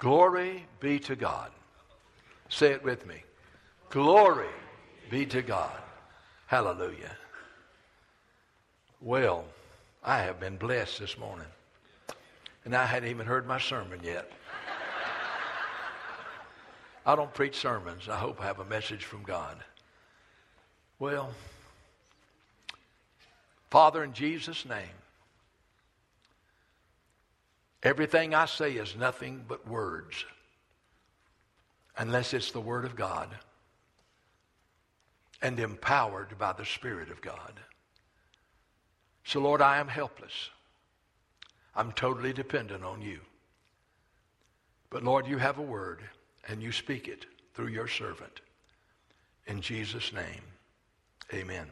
Glory be to God. Say it with me. Glory be to God. Hallelujah. Well, I have been blessed this morning. And I hadn't even heard my sermon yet. I don't preach sermons. I hope I have a message from God. Well, Father, in Jesus' name, everything I say is nothing but words, unless it's the Word of God and empowered by the Spirit of God. So, Lord, I am helpless. I'm totally dependent on you. But, Lord, you have a word, and you speak it through your servant. In Jesus' name, amen.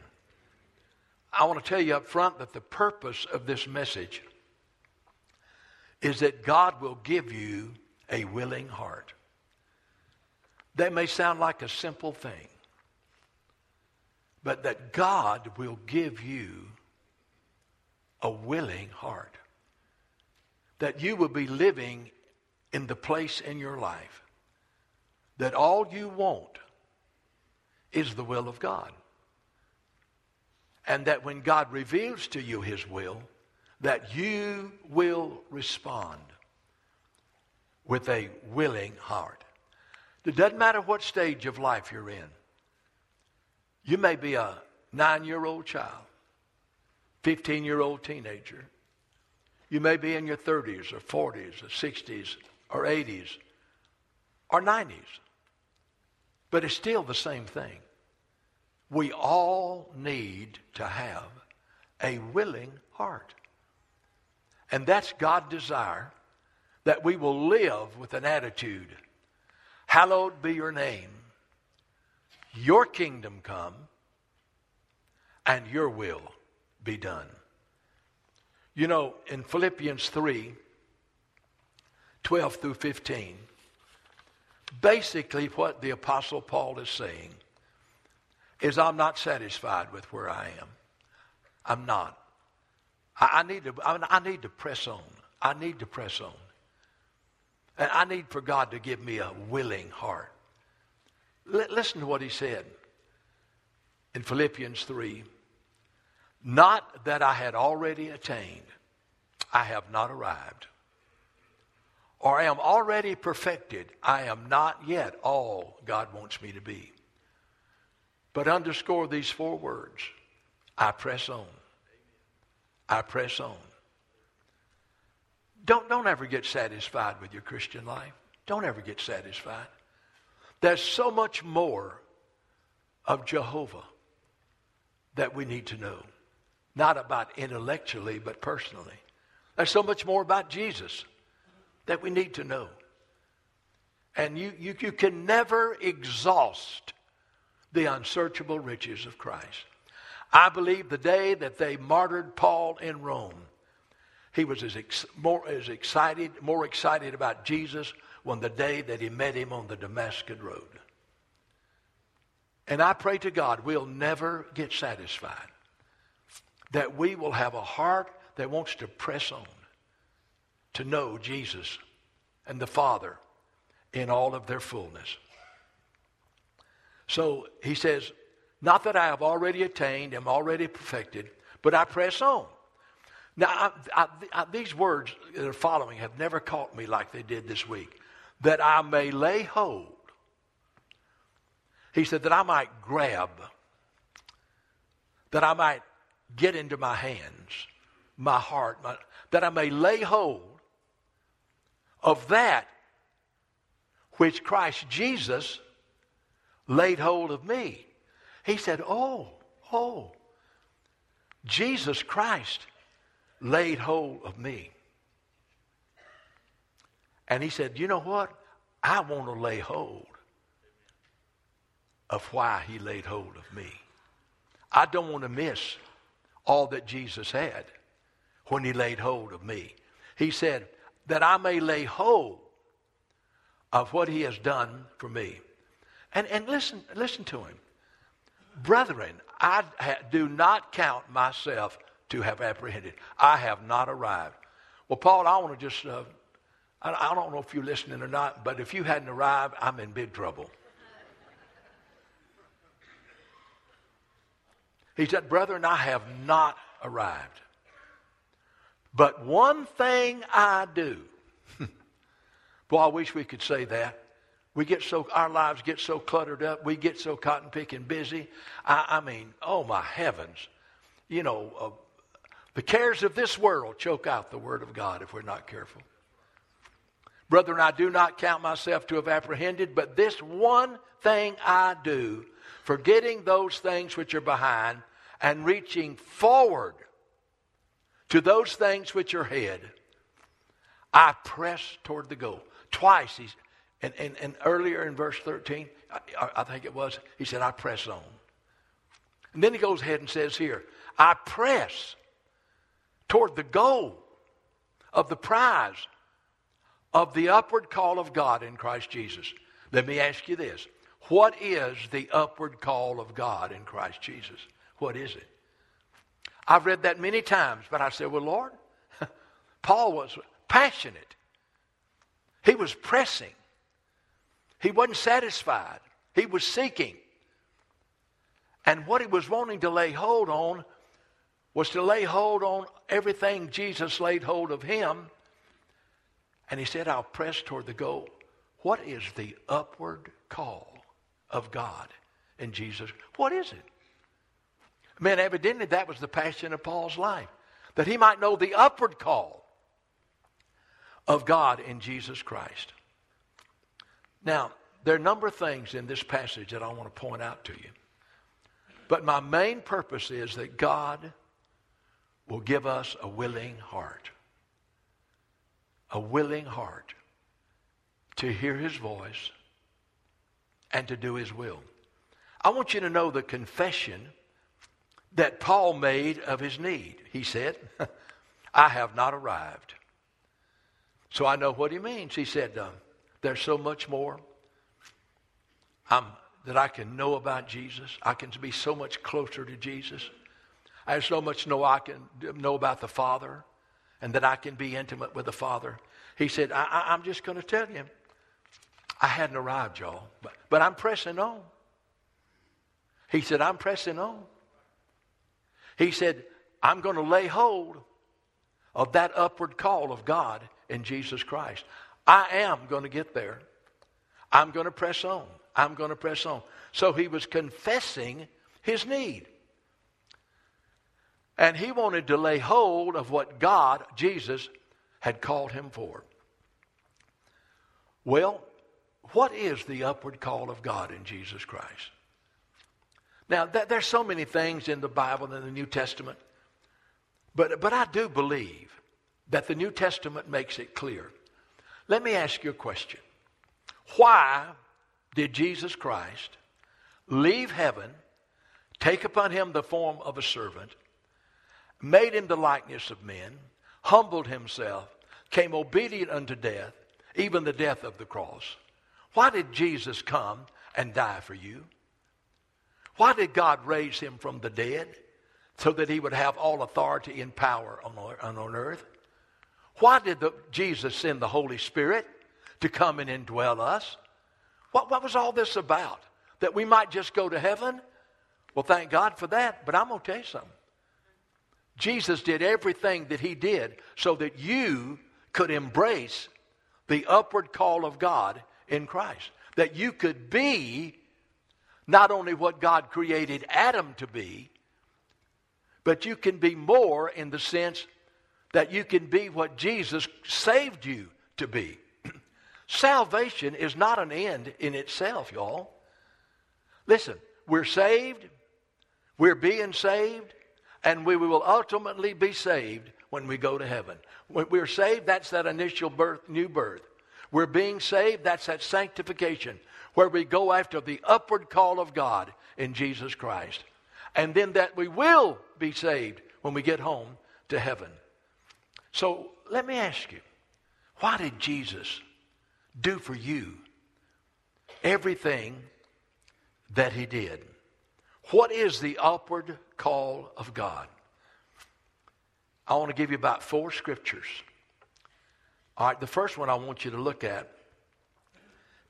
I want to tell you up front that the purpose of this message is that God will give you a willing heart. That may sound like a simple thing, but that God will give you a willing heart. That you will be living in the place in your life that all you want is the will of God. And that when God reveals to you his will, that you will respond with a willing heart. It doesn't matter what stage of life you're in. You may be a nine year old child, 15 year old teenager. You may be in your 30s or 40s or 60s or 80s or 90s. But it's still the same thing. We all need to have a willing heart. And that's God's desire that we will live with an attitude. Hallowed be your name. Your kingdom come and your will be done. You know, in Philippians 3 12 through 15, basically what the Apostle Paul is saying is I'm not satisfied with where I am. I'm not. I, need to, I, need to press on. I need to press on. And I need for God to give me a willing heart. L- listen to what he said in Philippians 3. Not that I had already attained, I have not arrived. Or I am already perfected, I am not yet all God wants me to be. But underscore these four words I press on. I press on. Don't, don't ever get satisfied with your Christian life. Don't ever get satisfied. There's so much more of Jehovah that we need to know. Not about intellectually, but personally. There's so much more about Jesus that we need to know. And you, you, you can never exhaust the unsearchable riches of Christ. I believe the day that they martyred Paul in Rome, he was as, ex- more, as excited, more excited about Jesus when the day that he met him on the Damascus road. And I pray to God we'll never get satisfied. That we will have a heart that wants to press on to know Jesus and the Father in all of their fullness. So he says, Not that I have already attained, am already perfected, but I press on. Now, I, I, I, these words that are following have never caught me like they did this week. That I may lay hold. He said that I might grab, that I might get into my hands, my heart, my, that I may lay hold of that which Christ Jesus laid hold of me. He said, Oh, oh, Jesus Christ laid hold of me. And he said, You know what? I want to lay hold of why he laid hold of me. I don't want to miss all that Jesus had when he laid hold of me. He said, That I may lay hold of what he has done for me. And, and listen, listen to him. Brethren, I do not count myself to have apprehended. I have not arrived. Well, Paul, I want to just uh, I, I don't know if you're listening or not, but if you hadn't arrived, I'm in big trouble. He said, Brethren, I have not arrived. But one thing I do. Boy, I wish we could say that. We get so, our lives get so cluttered up. We get so cotton picking busy. I, I mean, oh my heavens. You know, uh, the cares of this world choke out the word of God if we're not careful. Brethren, I do not count myself to have apprehended, but this one thing I do, forgetting those things which are behind and reaching forward to those things which are ahead, I press toward the goal. Twice, he's, and, and, and earlier in verse 13, I, I think it was, he said, I press on. And then he goes ahead and says here, I press toward the goal of the prize of the upward call of God in Christ Jesus. Let me ask you this. What is the upward call of God in Christ Jesus? What is it? I've read that many times, but I said, well, Lord, Paul was passionate. He was pressing. He wasn't satisfied. He was seeking. And what he was wanting to lay hold on was to lay hold on everything Jesus laid hold of him. And he said, I'll press toward the goal. What is the upward call of God in Jesus? What is it? Man, evidently that was the passion of Paul's life, that he might know the upward call of God in Jesus Christ. Now, there are a number of things in this passage that I want to point out to you. But my main purpose is that God will give us a willing heart. A willing heart to hear his voice and to do his will. I want you to know the confession that Paul made of his need. He said, I have not arrived. So I know what he means. He said, There's so much more I'm, that I can know about Jesus. I can be so much closer to Jesus. I have so much know I can know about the Father and that I can be intimate with the Father. He said, I, am just going to tell you, I hadn't arrived, y'all, but, but I'm pressing on. He said, I'm pressing on. He said, I'm going to lay hold of that upward call of God in Jesus Christ. I am going to get there. I'm going to press on. I'm going to press on. So he was confessing his need. And he wanted to lay hold of what God, Jesus, had called him for. Well, what is the upward call of God in Jesus Christ? Now, th- there's so many things in the Bible and in the New Testament, but, but I do believe that the New Testament makes it clear. Let me ask you a question. Why did Jesus Christ leave heaven, take upon him the form of a servant, made him the likeness of men, humbled himself, came obedient unto death, even the death of the cross? Why did Jesus come and die for you? Why did God raise him from the dead? So that he would have all authority and power on, on earth. Why did the, Jesus send the Holy Spirit to come and indwell us? What, what was all this about? That we might just go to heaven? Well, thank God for that, but I'm going to tell you something. Jesus did everything that he did so that you could embrace the upward call of God in Christ. That you could be not only what God created Adam to be, but you can be more in the sense that you can be what Jesus saved you to be. Salvation is not an end in itself, y'all. Listen, we're saved, we're being saved, and we will ultimately be saved when we go to heaven. When we're saved, that's that initial birth, new birth. We're being saved, that's that sanctification where we go after the upward call of God in Jesus Christ. And then that we will be saved when we get home to heaven. So let me ask you, why did Jesus do for you everything that he did? What is the upward call of God? I want to give you about four scriptures All right, the first one I want you to look at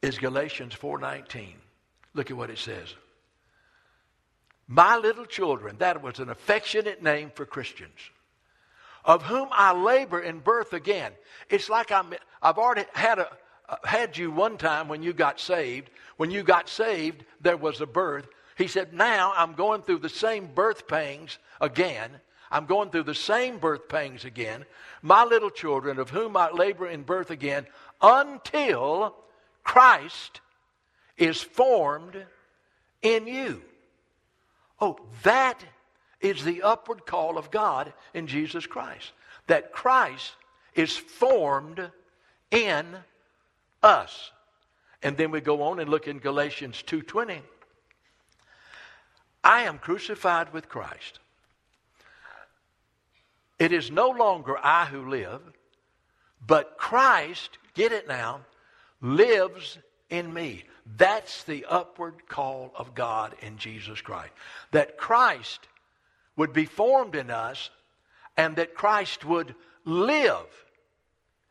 is Galatians 4:19. Look at what it says. My little children, that was an affectionate name for Christians, of whom I labor in birth again. It's like I'm, I've already had, a, uh, had you one time when you got saved. When you got saved, there was a birth. He said, Now I'm going through the same birth pangs again. I'm going through the same birth pangs again. My little children, of whom I labor in birth again, until Christ is formed in you. Oh, that is the upward call of God in Jesus Christ. That Christ is formed in us. And then we go on and look in Galatians 2:20. I am crucified with Christ. It is no longer I who live, but Christ, get it now, lives in me. That's the upward call of God in Jesus Christ. That Christ would be formed in us and that Christ would live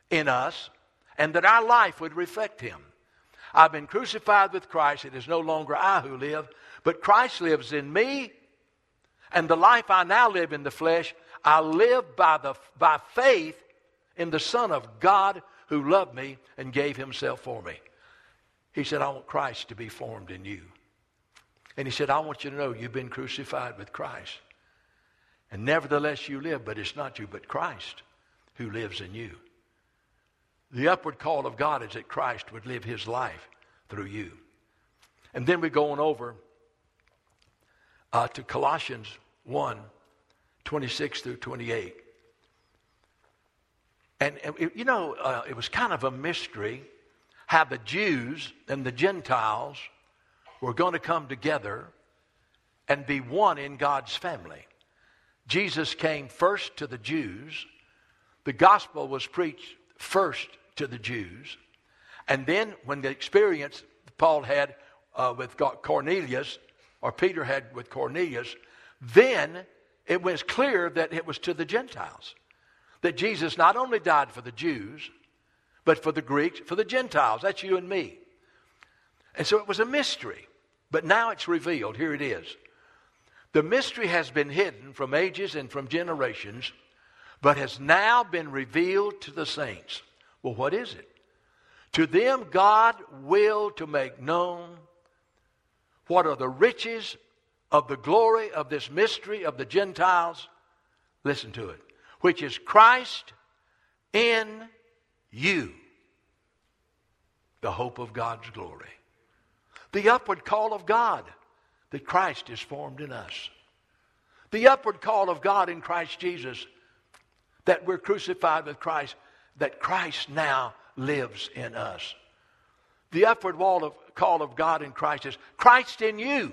in us and that our life would reflect him. I've been crucified with Christ. It is no longer I who live, but Christ lives in me. And the life I now live in the flesh, I live by, the, by faith in the Son of God who loved me and gave himself for me. He said, I want Christ to be formed in you. And he said, I want you to know you've been crucified with Christ. And nevertheless you live, but it's not you, but Christ who lives in you. The upward call of God is that Christ would live his life through you. And then we go on over uh, to Colossians 1 26 through 28. And, and you know, uh, it was kind of a mystery how the Jews and the Gentiles were going to come together and be one in God's family. Jesus came first to the Jews. The gospel was preached first to the Jews. And then, when the experience Paul had uh, with Cornelius, or Peter had with Cornelius, then it was clear that it was to the Gentiles. That Jesus not only died for the Jews, but for the Greeks, for the Gentiles. That's you and me. And so it was a mystery. But now it's revealed. Here it is. The mystery has been hidden from ages and from generations, but has now been revealed to the saints. Well, what is it? To them, God willed to make known what are the riches of the glory of this mystery of the Gentiles. Listen to it. Which is Christ in you the hope of God's glory. The upward call of God that Christ is formed in us. The upward call of God in Christ Jesus that we're crucified with Christ, that Christ now lives in us. The upward of, call of God in Christ is Christ in you.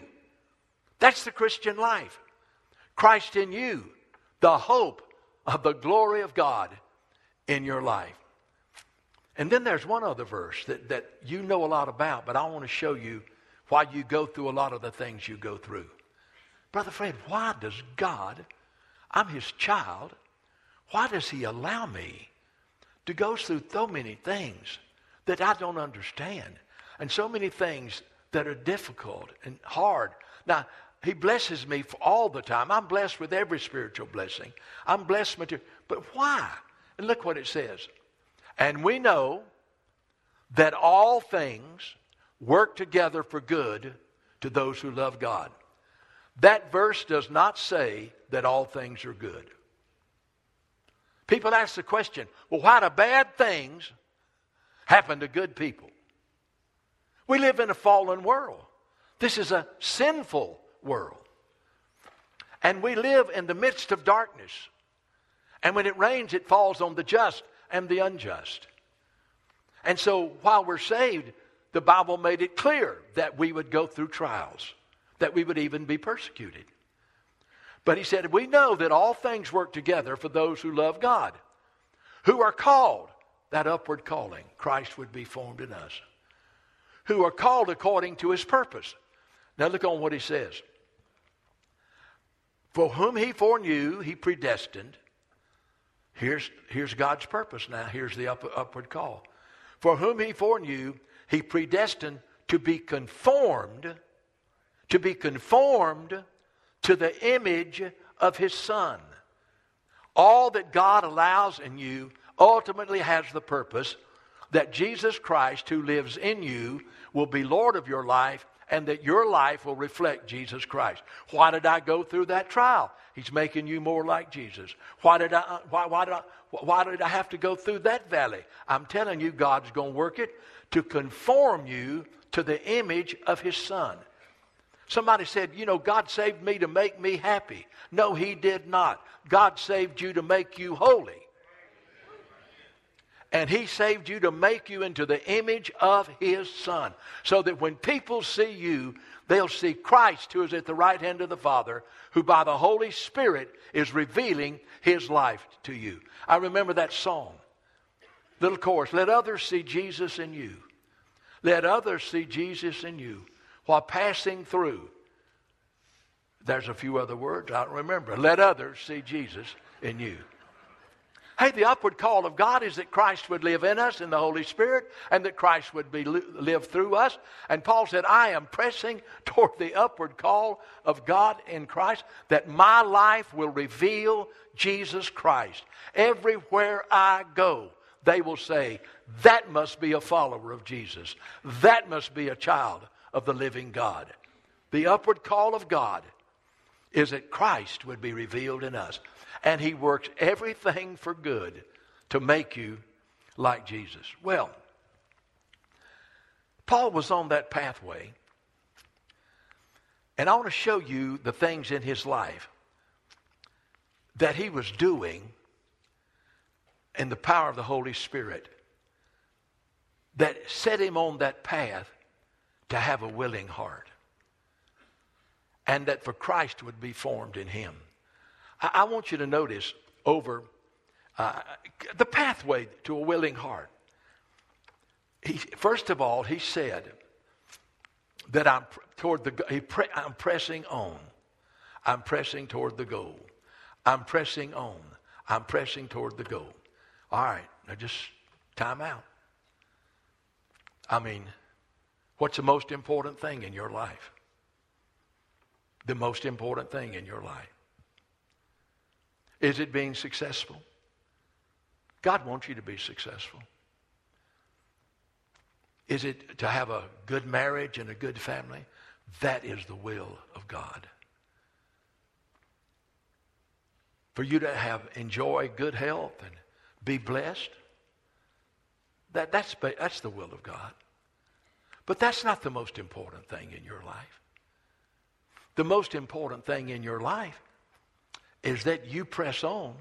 That's the Christian life. Christ in you, the hope of the glory of God in your life. And then there's one other verse that, that you know a lot about, but I want to show you why you go through a lot of the things you go through. Brother Fred, why does God, I'm his child, why does he allow me to go through so many things that I don't understand and so many things that are difficult and hard? Now, he blesses me for all the time. I'm blessed with every spiritual blessing. I'm blessed material. But why? And look what it says. And we know that all things work together for good to those who love God. That verse does not say that all things are good. People ask the question well, why do bad things happen to good people? We live in a fallen world. This is a sinful world. And we live in the midst of darkness. And when it rains, it falls on the just and the unjust. And so while we're saved, the Bible made it clear that we would go through trials, that we would even be persecuted. But he said, We know that all things work together for those who love God, who are called, that upward calling, Christ would be formed in us, who are called according to his purpose. Now look on what he says. For whom he foreknew, he predestined Here's, here's God's purpose now. Here's the up, upward call. For whom he foreknew, he predestined to be conformed, to be conformed to the image of his son. All that God allows in you ultimately has the purpose that Jesus Christ, who lives in you, will be Lord of your life and that your life will reflect Jesus Christ. Why did I go through that trial? He's making you more like Jesus. Why did I, why, why, did I, why did I have to go through that valley? I'm telling you, God's going to work it to conform you to the image of His Son. Somebody said, You know, God saved me to make me happy. No, He did not. God saved you to make you holy. And He saved you to make you into the image of His Son. So that when people see you, they'll see Christ who is at the right hand of the Father, who by the Holy Spirit is revealing His life to you. I remember that song, little chorus Let others see Jesus in you. Let others see Jesus in you while passing through. There's a few other words I don't remember. Let others see Jesus in you. Hey, the upward call of God is that Christ would live in us in the Holy Spirit and that Christ would be live through us. And Paul said, I am pressing toward the upward call of God in Christ that my life will reveal Jesus Christ. Everywhere I go, they will say, that must be a follower of Jesus. That must be a child of the living God. The upward call of God is that Christ would be revealed in us and he works everything for good to make you like Jesus. Well, Paul was on that pathway, and I want to show you the things in his life that he was doing in the power of the Holy Spirit that set him on that path to have a willing heart and that for Christ would be formed in him. I, I want you to notice over uh, the pathway to a willing heart. He, first of all, he said that I'm toward the pre, I'm pressing on. I'm pressing toward the goal. I'm pressing on. I'm pressing toward the goal. All right, now just time out. I mean, what's the most important thing in your life? The most important thing in your life. Is it being successful? God wants you to be successful. Is it to have a good marriage and a good family? That is the will of God. For you to have enjoy good health and be blessed, that, that's, that's the will of God. But that's not the most important thing in your life. The most important thing in your life is that you press on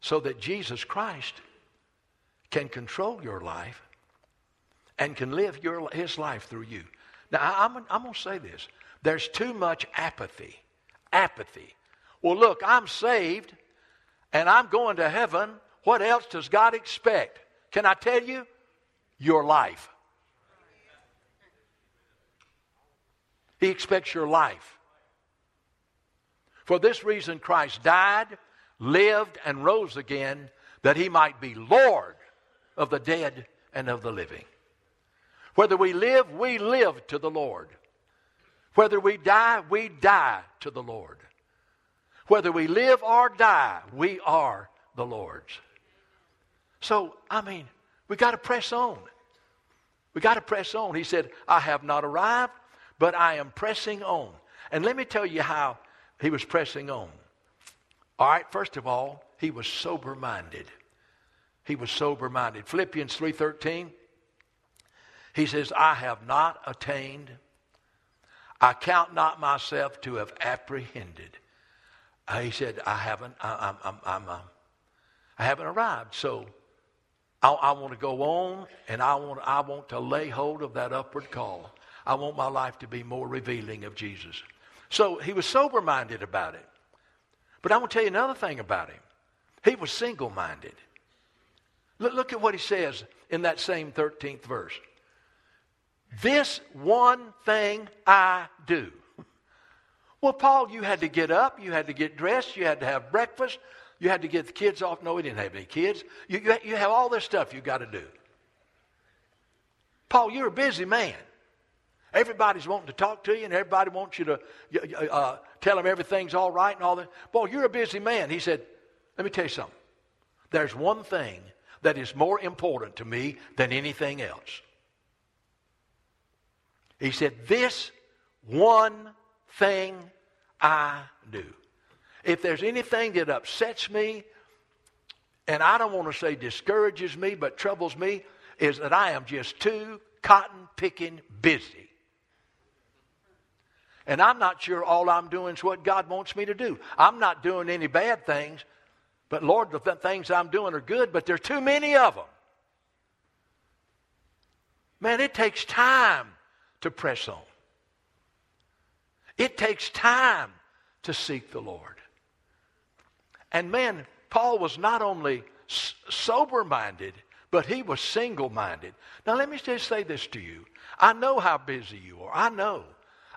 so that Jesus Christ can control your life and can live your, his life through you. Now, I, I'm, I'm going to say this. There's too much apathy. Apathy. Well, look, I'm saved and I'm going to heaven. What else does God expect? Can I tell you? Your life. He expects your life. For this reason, Christ died, lived, and rose again, that he might be Lord of the dead and of the living. Whether we live, we live to the Lord. Whether we die, we die to the Lord. Whether we live or die, we are the Lord's. So, I mean, we got to press on. We got to press on. He said, I have not arrived, but I am pressing on. And let me tell you how he was pressing on. All right, first of all, he was sober minded. He was sober minded. Philippians 3:13 he says, "I have not attained I count not myself to have apprehended." Uh, he said, "I haven't I, am I'm, I'm, uh, I haven't arrived." So I, I want to go on and I want I want to lay hold of that upward call. I want my life to be more revealing of Jesus. So he was sober minded about it. But I want to tell you another thing about him. He was single minded. Look, look, at what he says in that same 13th verse. This one thing I do. Well, Paul, you had to get up, you had to get dressed, you had to have breakfast. You had to get the kids off. No, we didn't have any kids. You, you, you have all this stuff you've got to do. Paul, you're a busy man. Everybody's wanting to talk to you, and everybody wants you to uh, tell them everything's all right and all that. Boy, you're a busy man. He said, Let me tell you something. There's one thing that is more important to me than anything else. He said, This one thing I do. If there's anything that upsets me, and I don't want to say discourages me, but troubles me, is that I am just too cotton picking busy. And I'm not sure all I'm doing is what God wants me to do. I'm not doing any bad things, but Lord, the things I'm doing are good, but there are too many of them. Man, it takes time to press on. It takes time to seek the Lord. And man, Paul was not only sober minded, but he was single minded. Now, let me just say this to you. I know how busy you are. I know.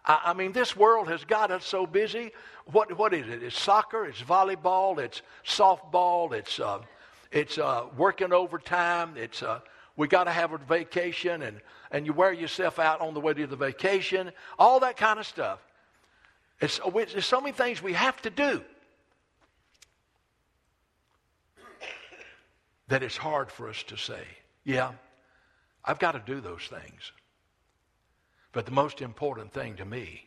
I, I, mean, this world has got us so busy. What, what is it? It's soccer, it's volleyball, it's softball, it's, uh, it's uh, working overtime, it's uh, we got to have a vacation, and, and you wear yourself out on the way to the vacation, all that kind of stuff. It's, there's so many things we have to do that it's hard for us to say, yeah, I've got to do those things. But the most important thing to me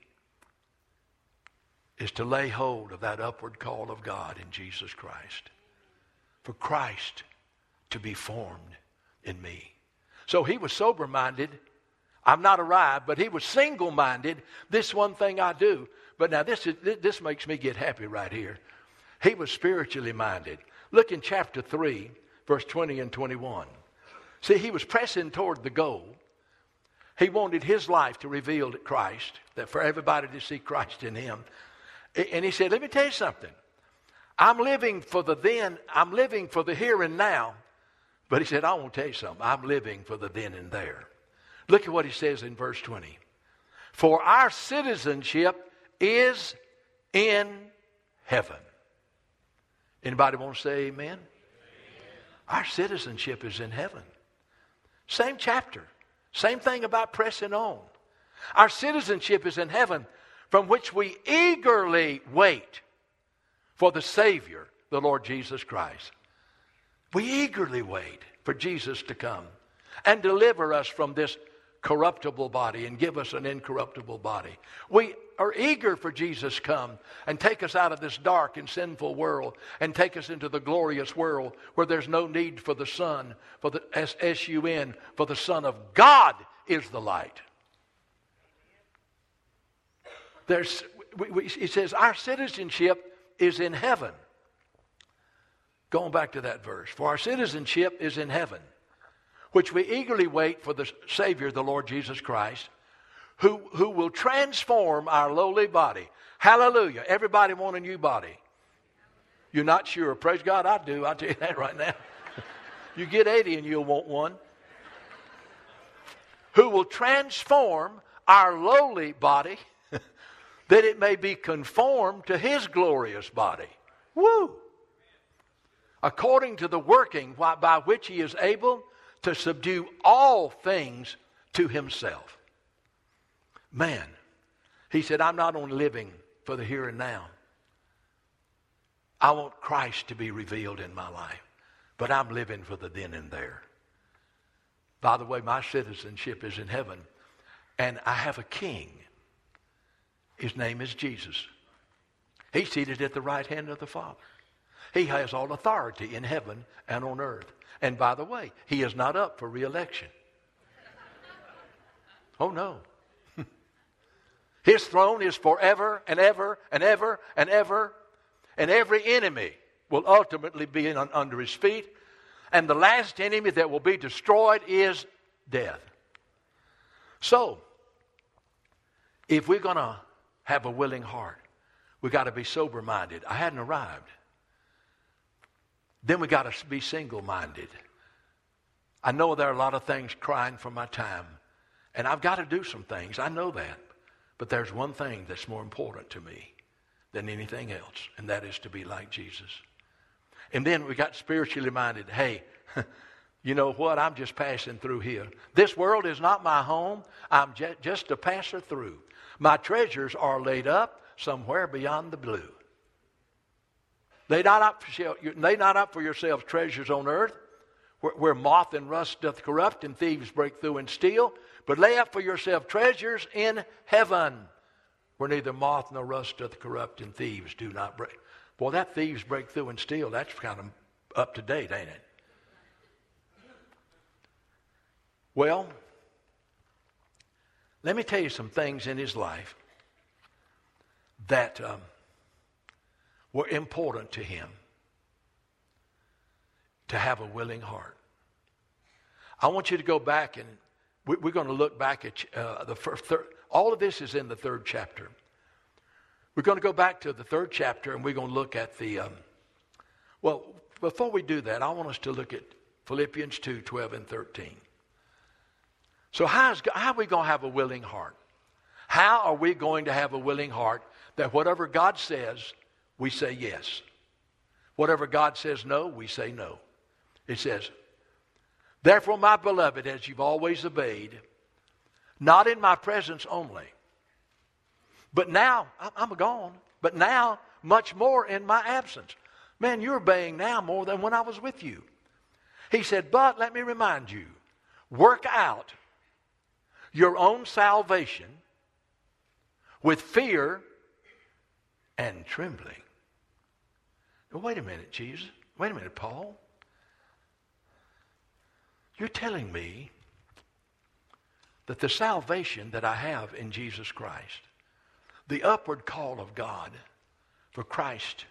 is to lay hold of that upward call of God in Jesus Christ. For Christ to be formed in me. So he was sober minded. I'm not arrived, but he was single minded. This one thing I do. But now this, is, this makes me get happy right here. He was spiritually minded. Look in chapter 3, verse 20 and 21. See, he was pressing toward the goal. He wanted his life to reveal Christ, that for everybody to see Christ in him. And he said, Let me tell you something. I'm living for the then, I'm living for the here and now. But he said, I want to tell you something. I'm living for the then and there. Look at what he says in verse 20. For our citizenship is in heaven. Anybody want to say amen? amen? Our citizenship is in heaven. Same chapter. Same thing about pressing on. Our citizenship is in heaven, from which we eagerly wait for the Savior, the Lord Jesus Christ. We eagerly wait for Jesus to come and deliver us from this corruptible body and give us an incorruptible body. We are eager for Jesus come and take us out of this dark and sinful world and take us into the glorious world where there's no need for the sun, for the S-U-N, for the Son of God is the light. There's, we, we, says, our citizenship is in heaven. Going back to that verse. For our citizenship is in heaven, which we eagerly wait for the Savior, the Lord Jesus Christ, who, who will transform our lowly body. Hallelujah. Everybody want a new body. You're not sure. Praise God, I do. I'll tell you that right now. you get 80 and you'll want one. who will transform our lowly body that it may be conformed to his glorious body. Woo! According to the working by which he is able to subdue all things to himself. Man, he said, I'm not only living for the here and now. I want Christ to be revealed in my life, but I'm living for the then and there. By the way, my citizenship is in heaven, and I have a king. His name is Jesus. He's seated at the right hand of the Father. He has all authority in heaven and on earth. And by the way, he is not up for reelection. Oh, no. His throne is forever and ever and ever and ever. And every enemy will ultimately be under his feet. And the last enemy that will be destroyed is death. So, if we're going to have a willing heart, we've got to be sober minded. I hadn't arrived. Then we got to be single minded. I know there are a lot of things crying for my time, and I've got to do some things. I know that. But there's one thing that's more important to me than anything else, and that is to be like Jesus. And then we got spiritually minded. Hey, you know what? I'm just passing through here. This world is not my home. I'm just a passer through. My treasures are laid up somewhere beyond the blue. Lay not up for, lay not up for yourselves treasures on earth, where, where moth and rust doth corrupt, and thieves break through and steal. But lay up for yourself treasures in heaven, where neither moth nor rust doth corrupt, and thieves do not break. Boy, that thieves break through and steal, that's kind of up to date, ain't it? Well, let me tell you some things in his life that um, were important to him to have a willing heart. I want you to go back and we're going to look back at uh, the first. Third, all of this is in the third chapter. We're going to go back to the third chapter and we're going to look at the. Um, well, before we do that, I want us to look at Philippians 2 12 and 13. So, how's, how are we going to have a willing heart? How are we going to have a willing heart that whatever God says, we say yes? Whatever God says no, we say no. It says, Therefore, my beloved, as you've always obeyed, not in my presence only, but now, I'm gone, but now much more in my absence. Man, you're obeying now more than when I was with you. He said, But let me remind you, work out your own salvation with fear and trembling. Wait a minute, Jesus. Wait a minute, Paul. You're telling me that the salvation that I have in Jesus Christ, the upward call of God for Christ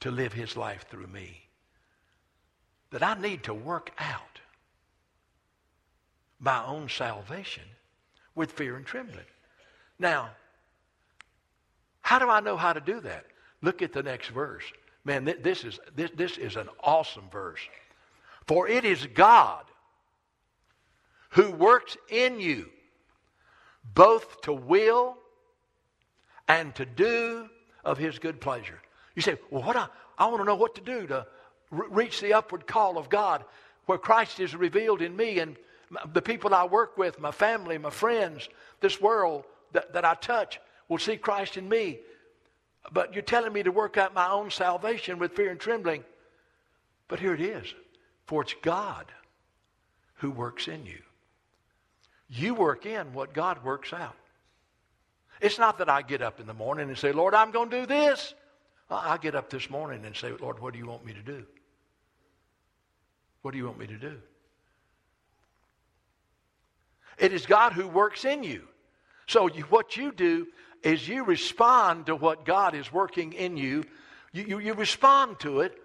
to live his life through me, that I need to work out my own salvation with fear and trembling. Now, how do I know how to do that? Look at the next verse. Man, this is, this, this is an awesome verse. For it is God who works in you both to will and to do of his good pleasure. You say, well, what I, want to know what to do to re- reach the upward call of God where Christ is revealed in me and the people I work with, my family, my friends, this world that, that I touch will see Christ in me. But you're telling me to work out my own salvation with fear and trembling. But here it is. For it's God who works in you. You work in what God works out. It's not that I get up in the morning and say, Lord, I'm going to do this. Uh, I get up this morning and say, Lord, what do you want me to do? What do you want me to do? It is God who works in you. So you, what you do is you respond to what God is working in you. You, you. you respond to it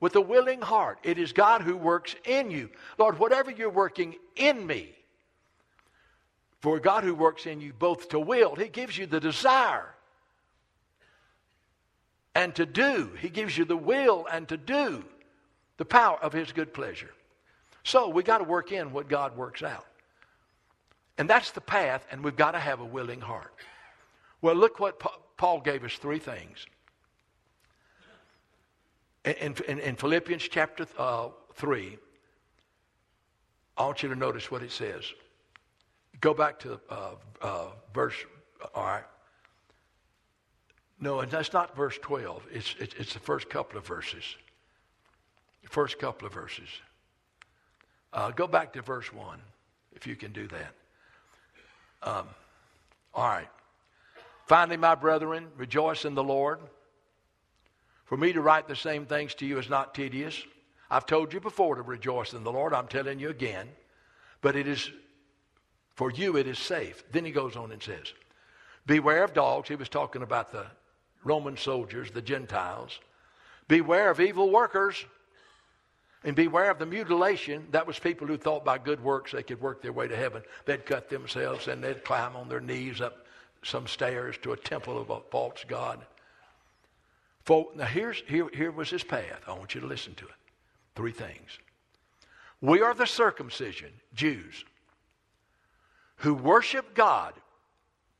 with a willing heart. It is God who works in you. Lord, whatever you're working in me, for God who works in you both to will, He gives you the desire and to do. He gives you the will and to do the power of His good pleasure. So we got to work in what God works out. And that's the path, and we've got to have a willing heart. Well, look what Paul gave us three things. In, in, in Philippians chapter uh, 3, I want you to notice what it says. Go back to uh, uh, verse, all right. No, and that's not verse 12. It's, it's, it's the first couple of verses. The first couple of verses. Uh, go back to verse 1, if you can do that. Um, all right. Finally, my brethren, rejoice in the Lord. For me to write the same things to you is not tedious. I've told you before to rejoice in the Lord. I'm telling you again. But it is, for you, it is safe. Then he goes on and says, Beware of dogs. He was talking about the Roman soldiers, the Gentiles. Beware of evil workers. And beware of the mutilation. That was people who thought by good works they could work their way to heaven. They'd cut themselves and they'd climb on their knees up some stairs to a temple of a false god. For, now here's, here, here was his path. I want you to listen to it. Three things. We are the circumcision, Jews, who worship God.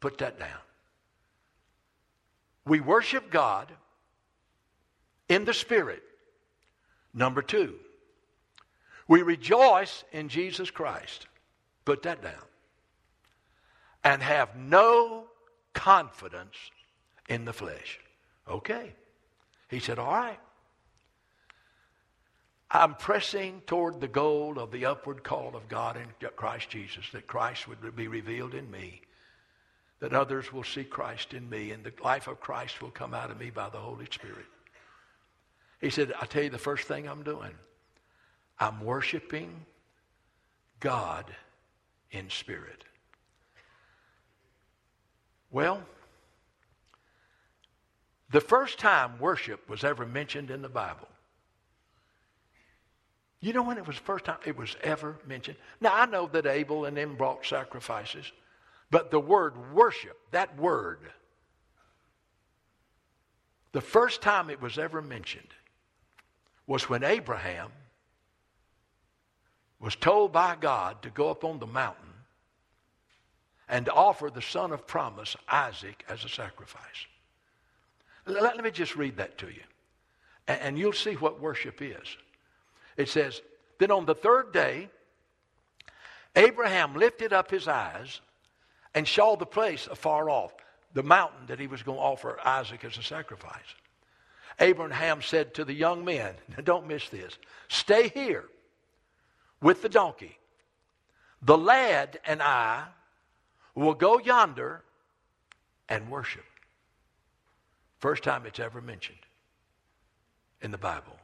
Put that down. We worship God in the Spirit Number two, we rejoice in Jesus Christ. Put that down. And have no confidence in the flesh. Okay. He said, All right. I'm pressing toward the goal of the upward call of God in Christ Jesus, that Christ would be revealed in me, that others will see Christ in me, and the life of Christ will come out of me by the Holy Spirit. He said, I tell you the first thing I'm doing. I'm worshiping God in spirit. Well, the first time worship was ever mentioned in the Bible. You know when it was first time it was ever mentioned? Now, I know that Abel and them brought sacrifices, but the word worship, that word, the first time it was ever mentioned was when Abraham was told by God to go up on the mountain and offer the son of promise, Isaac, as a sacrifice. Let, me just read that to you, and you'll see what worship is. It says, Then on the third day, Abraham lifted up his eyes and saw the place afar off, the mountain that he was going to offer Isaac as a sacrifice. Abraham said to the young men, don't miss this, stay here with the donkey. The lad and I will go yonder and worship. First time it's ever mentioned in the Bible.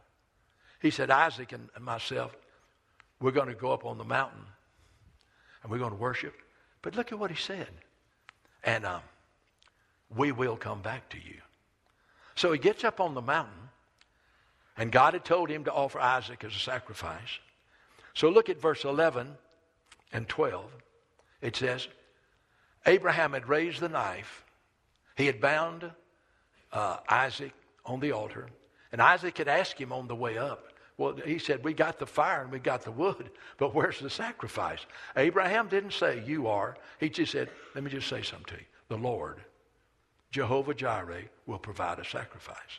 He said, Isaac and myself, we're going to go up on the mountain and we're going to worship. But look at what he said. And um, we will come back to you. So he gets up on the mountain, and God had told him to offer Isaac as a sacrifice. So look at verse 11 and 12. It says, Abraham had raised the knife, he had bound uh, Isaac on the altar, and Isaac had asked him on the way up, well, he said, We got the fire and we got the wood, but where's the sacrifice? Abraham didn't say, You are. He just said, Let me just say something to you. The Lord, Jehovah Jireh, will provide a sacrifice.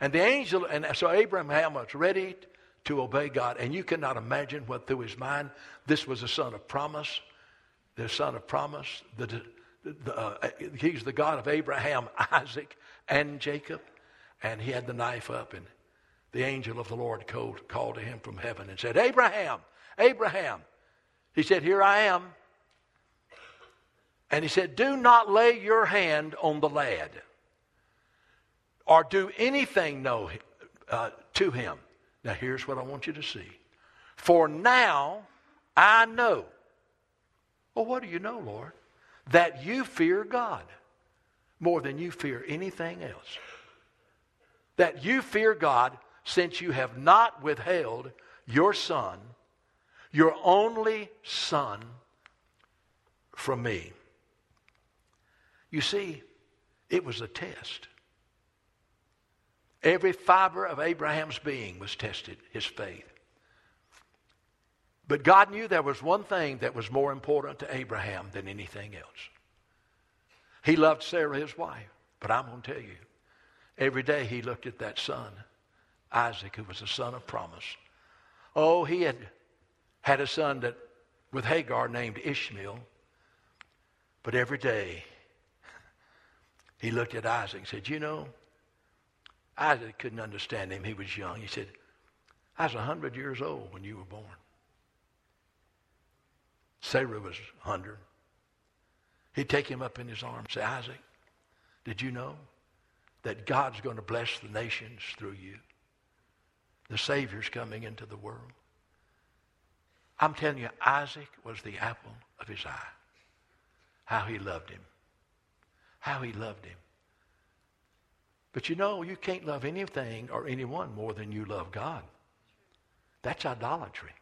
And the angel, and so Abraham was ready to obey God. And you cannot imagine what through his mind. This was a son of promise, the son of promise. The, the, uh, he's the God of Abraham, Isaac, and Jacob. And he had the knife up, and the angel of the Lord called, called to him from heaven and said, Abraham, Abraham. He said, Here I am. And he said, Do not lay your hand on the lad or do anything know, uh, to him. Now, here's what I want you to see. For now I know. Well, what do you know, Lord? That you fear God more than you fear anything else. That you fear God since you have not withheld your son, your only son, from me. You see, it was a test. Every fiber of Abraham's being was tested, his faith. But God knew there was one thing that was more important to Abraham than anything else. He loved Sarah, his wife. But I'm going to tell you, every day he looked at that son Isaac, who was the son of promise. Oh, he had had a son that with Hagar named Ishmael. But every day he looked at Isaac and said, You know, Isaac couldn't understand him. He was young. He said, I was 100 years old when you were born. Sarah was 100. He'd take him up in his arms and say, Isaac, did you know that God's going to bless the nations through you? The Savior's coming into the world. I'm telling you, Isaac was the apple of his eye. How he loved him. How he loved him. But you know, you can't love anything or anyone more than you love God. That's idolatry.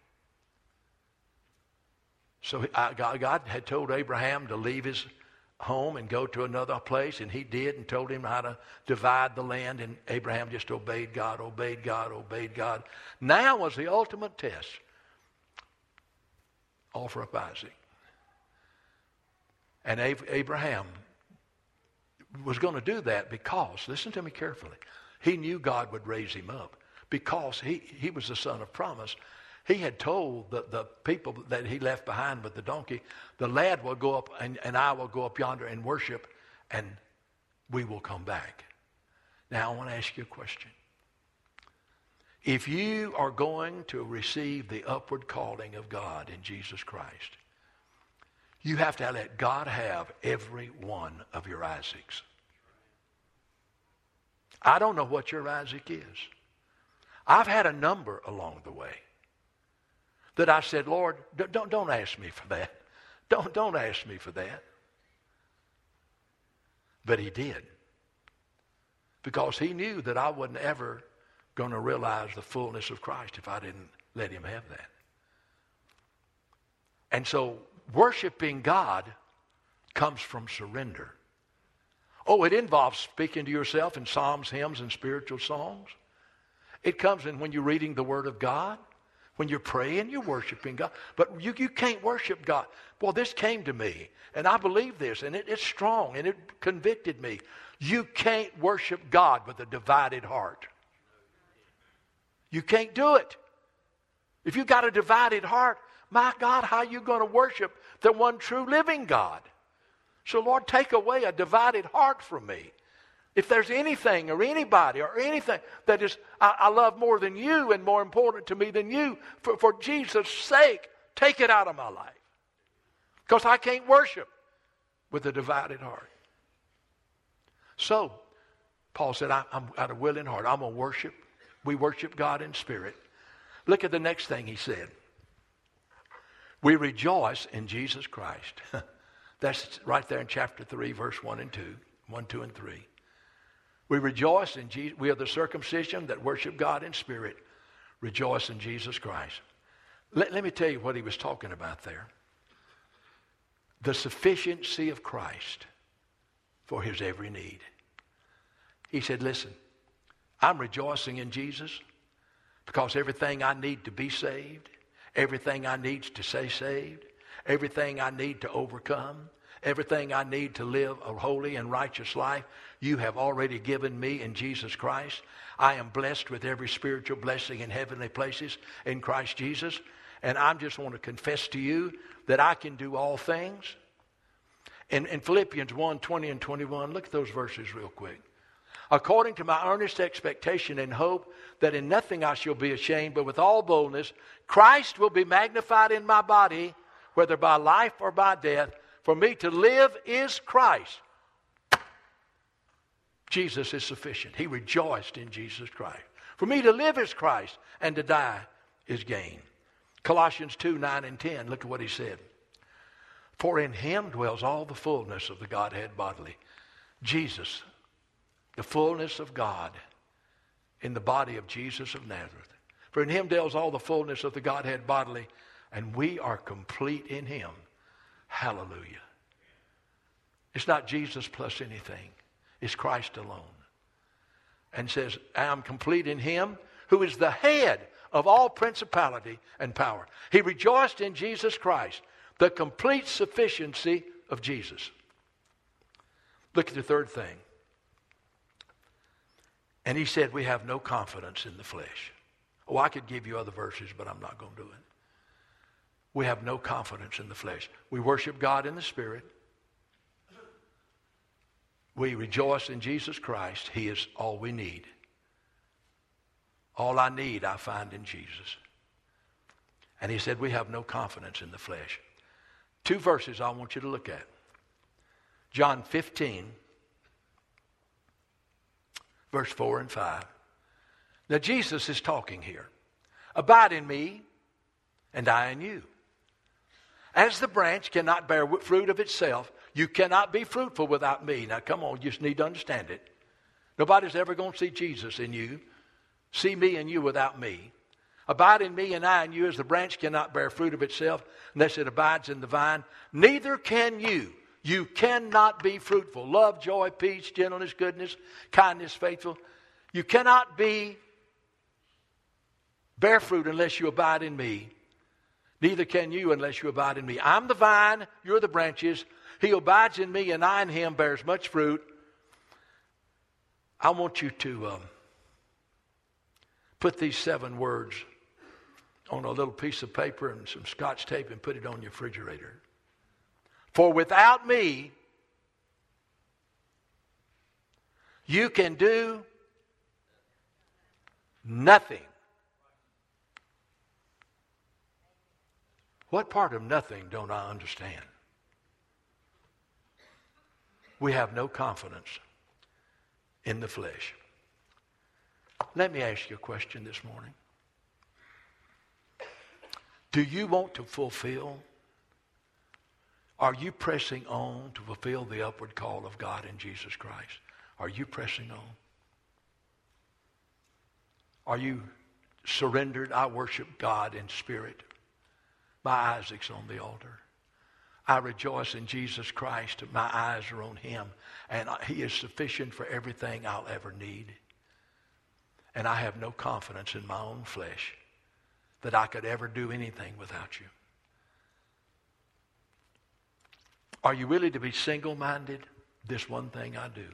So God had told Abraham to leave his home and go to another place, and he did and told him how to divide the land, and Abraham just obeyed God, obeyed God, obeyed God. Now was the ultimate test. Offer up Isaac. And Abraham was going to do that because, listen to me carefully, he knew God would raise him up. because he, he was the son of promise. He had told the, the people that he left behind with the donkey, the lad will go up and, and I will go up yonder and worship and we will come back. Now I want to ask you a question. If you are going to receive the upward calling of God in Jesus Christ, you have to let God have every one of your Isaacs. I don't know what your Isaac is. I've had a number along the way that I said, Lord, don't, don't ask me for that. Don't, don't ask me for that. But he did. Because he knew that I wasn't ever going to realize the fullness of Christ if I didn't let him have that. And so worshiping God comes from surrender. Oh, it involves speaking to yourself in psalms, hymns, and spiritual songs. It comes in when you're reading the Word of God, when you're praying, you're worshiping God. But you, you can't worship God. Well, this came to me, and I believe this, and it, it's strong, and it convicted me. You can't worship God with a divided heart. You can't do it. If you've got a divided heart, my God, how are you going to worship the one true living God? So, Lord, take away a divided heart from me. If there's anything or anybody or anything that is I, I love more than you and more important to me than you, for, for Jesus' sake, take it out of my life. Because I can't worship with a divided heart. So, Paul said, I, am at a willing heart. I'm going to worship. We worship God in spirit. Look at the next thing he said. We rejoice in Jesus Christ. That's right there in chapter 3, verse 1 and 2. 1, 2, and 3. We rejoice in Jesus. We are the circumcision that worship God in spirit. Rejoice in Jesus Christ. Let, let me tell you what he was talking about there. The sufficiency of Christ for his every need. He said, Listen, I'm rejoicing in Jesus because everything I need to be saved, everything I need to say saved, everything I need to overcome, everything I need to live a holy and righteous life, you have already given me in Jesus Christ. I am blessed with every spiritual blessing in heavenly places in Christ Jesus. And I just want to confess to you that I can do all things. In, in Philippians 1 20 and 21, look at those verses real quick according to my earnest expectation and hope that in nothing I shall be ashamed, but with all boldness, Christ will be magnified in my body, whether by life or by death. For me to live is Christ. Jesus is sufficient. He rejoiced in Jesus Christ. For me to live is Christ, and to die is gain. Colossians 2 9 and 10, look at what he said. For in him dwells all the fullness of the Godhead bodily. Jesus the fullness of God in the body of Jesus of Nazareth. For in him dwells all the fullness of the Godhead bodily, and we are complete in him. Hallelujah. It's not Jesus plus anything, it's Christ alone. And says, I am complete in him who is the head of all principality and power. He rejoiced in Jesus Christ, the complete sufficiency of Jesus. Look at the third thing. And he said, We have no confidence in the flesh. Oh, I could give you other verses, but I'm not going to do it. We have no confidence in the flesh. We worship God in the Spirit. We rejoice in Jesus Christ. He is all we need. All I need, I find in Jesus. And he said, We have no confidence in the flesh. Two verses I want you to look at John 15, verse 4 and 5. Now, Jesus is talking here. Abide in me, and I in you. As the branch cannot bear fruit of itself, you cannot be fruitful without me. Now, come on, you just need to understand it. Nobody's ever going to see Jesus in you, see me in you without me. Abide in me and I in you as the branch cannot bear fruit of itself unless it abides in the vine. Neither can you you cannot be fruitful. Love, joy, peace, gentleness, goodness, kindness, faithful. You cannot be bear fruit unless you abide in me. Neither can you unless you abide in me. I'm the vine, you're the branches. He abides in me, and I in him bears much fruit. I want you to um, put these seven words on a little piece of paper and some scotch tape and put it on your refrigerator. For without me, you can do nothing. What part of nothing don't I understand? We have no confidence in the flesh. Let me ask you a question this morning. Do you want to fulfill? Are you pressing on to fulfill the upward call of God in Jesus Christ? Are you pressing on? Are you surrendered? I worship God in spirit. My Isaac's on the altar. I rejoice in Jesus Christ. My eyes are on him. And he is sufficient for everything I'll ever need. And I have no confidence in my own flesh that I could ever do anything without you. Are you really to be single minded? This one thing I do.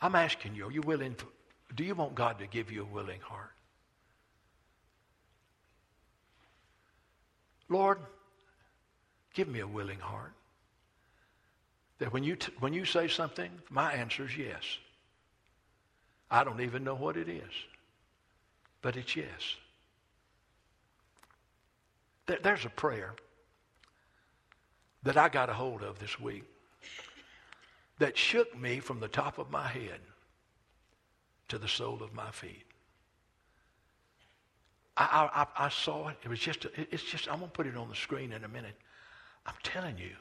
I'm asking you, are you willing? Do you want God to give you a willing heart? Lord, give me a willing heart. That when you, t- when you say something, my answer is yes. I don't even know what it is, but it's yes. There, there's a prayer that I got a hold of this week that shook me from the top of my head to the sole of my feet. I, I, I saw it. It was just, it's just, I'm going to put it on the screen in a minute. I'm telling you.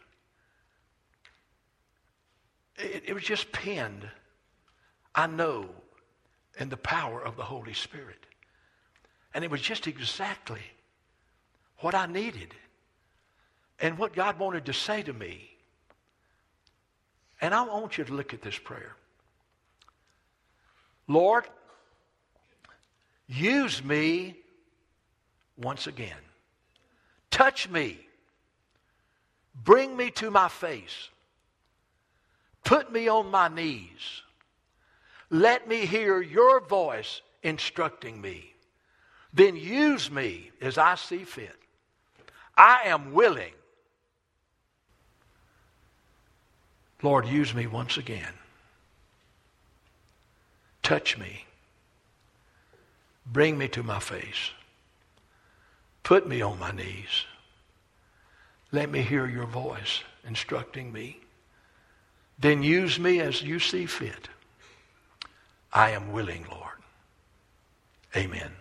It, it was just pinned. I know, in the power of the Holy Spirit. And it was just exactly what I needed and what God wanted to say to me. And I want you to look at this prayer. Lord, use me once again. Touch me. Bring me to my face. Put me on my knees. Let me hear your voice instructing me. Then use me as I see fit. I am willing. Lord, use me once again. Touch me. Bring me to my face. Put me on my knees. Let me hear your voice instructing me. Then use me as you see fit. I am willing, Lord. Amen.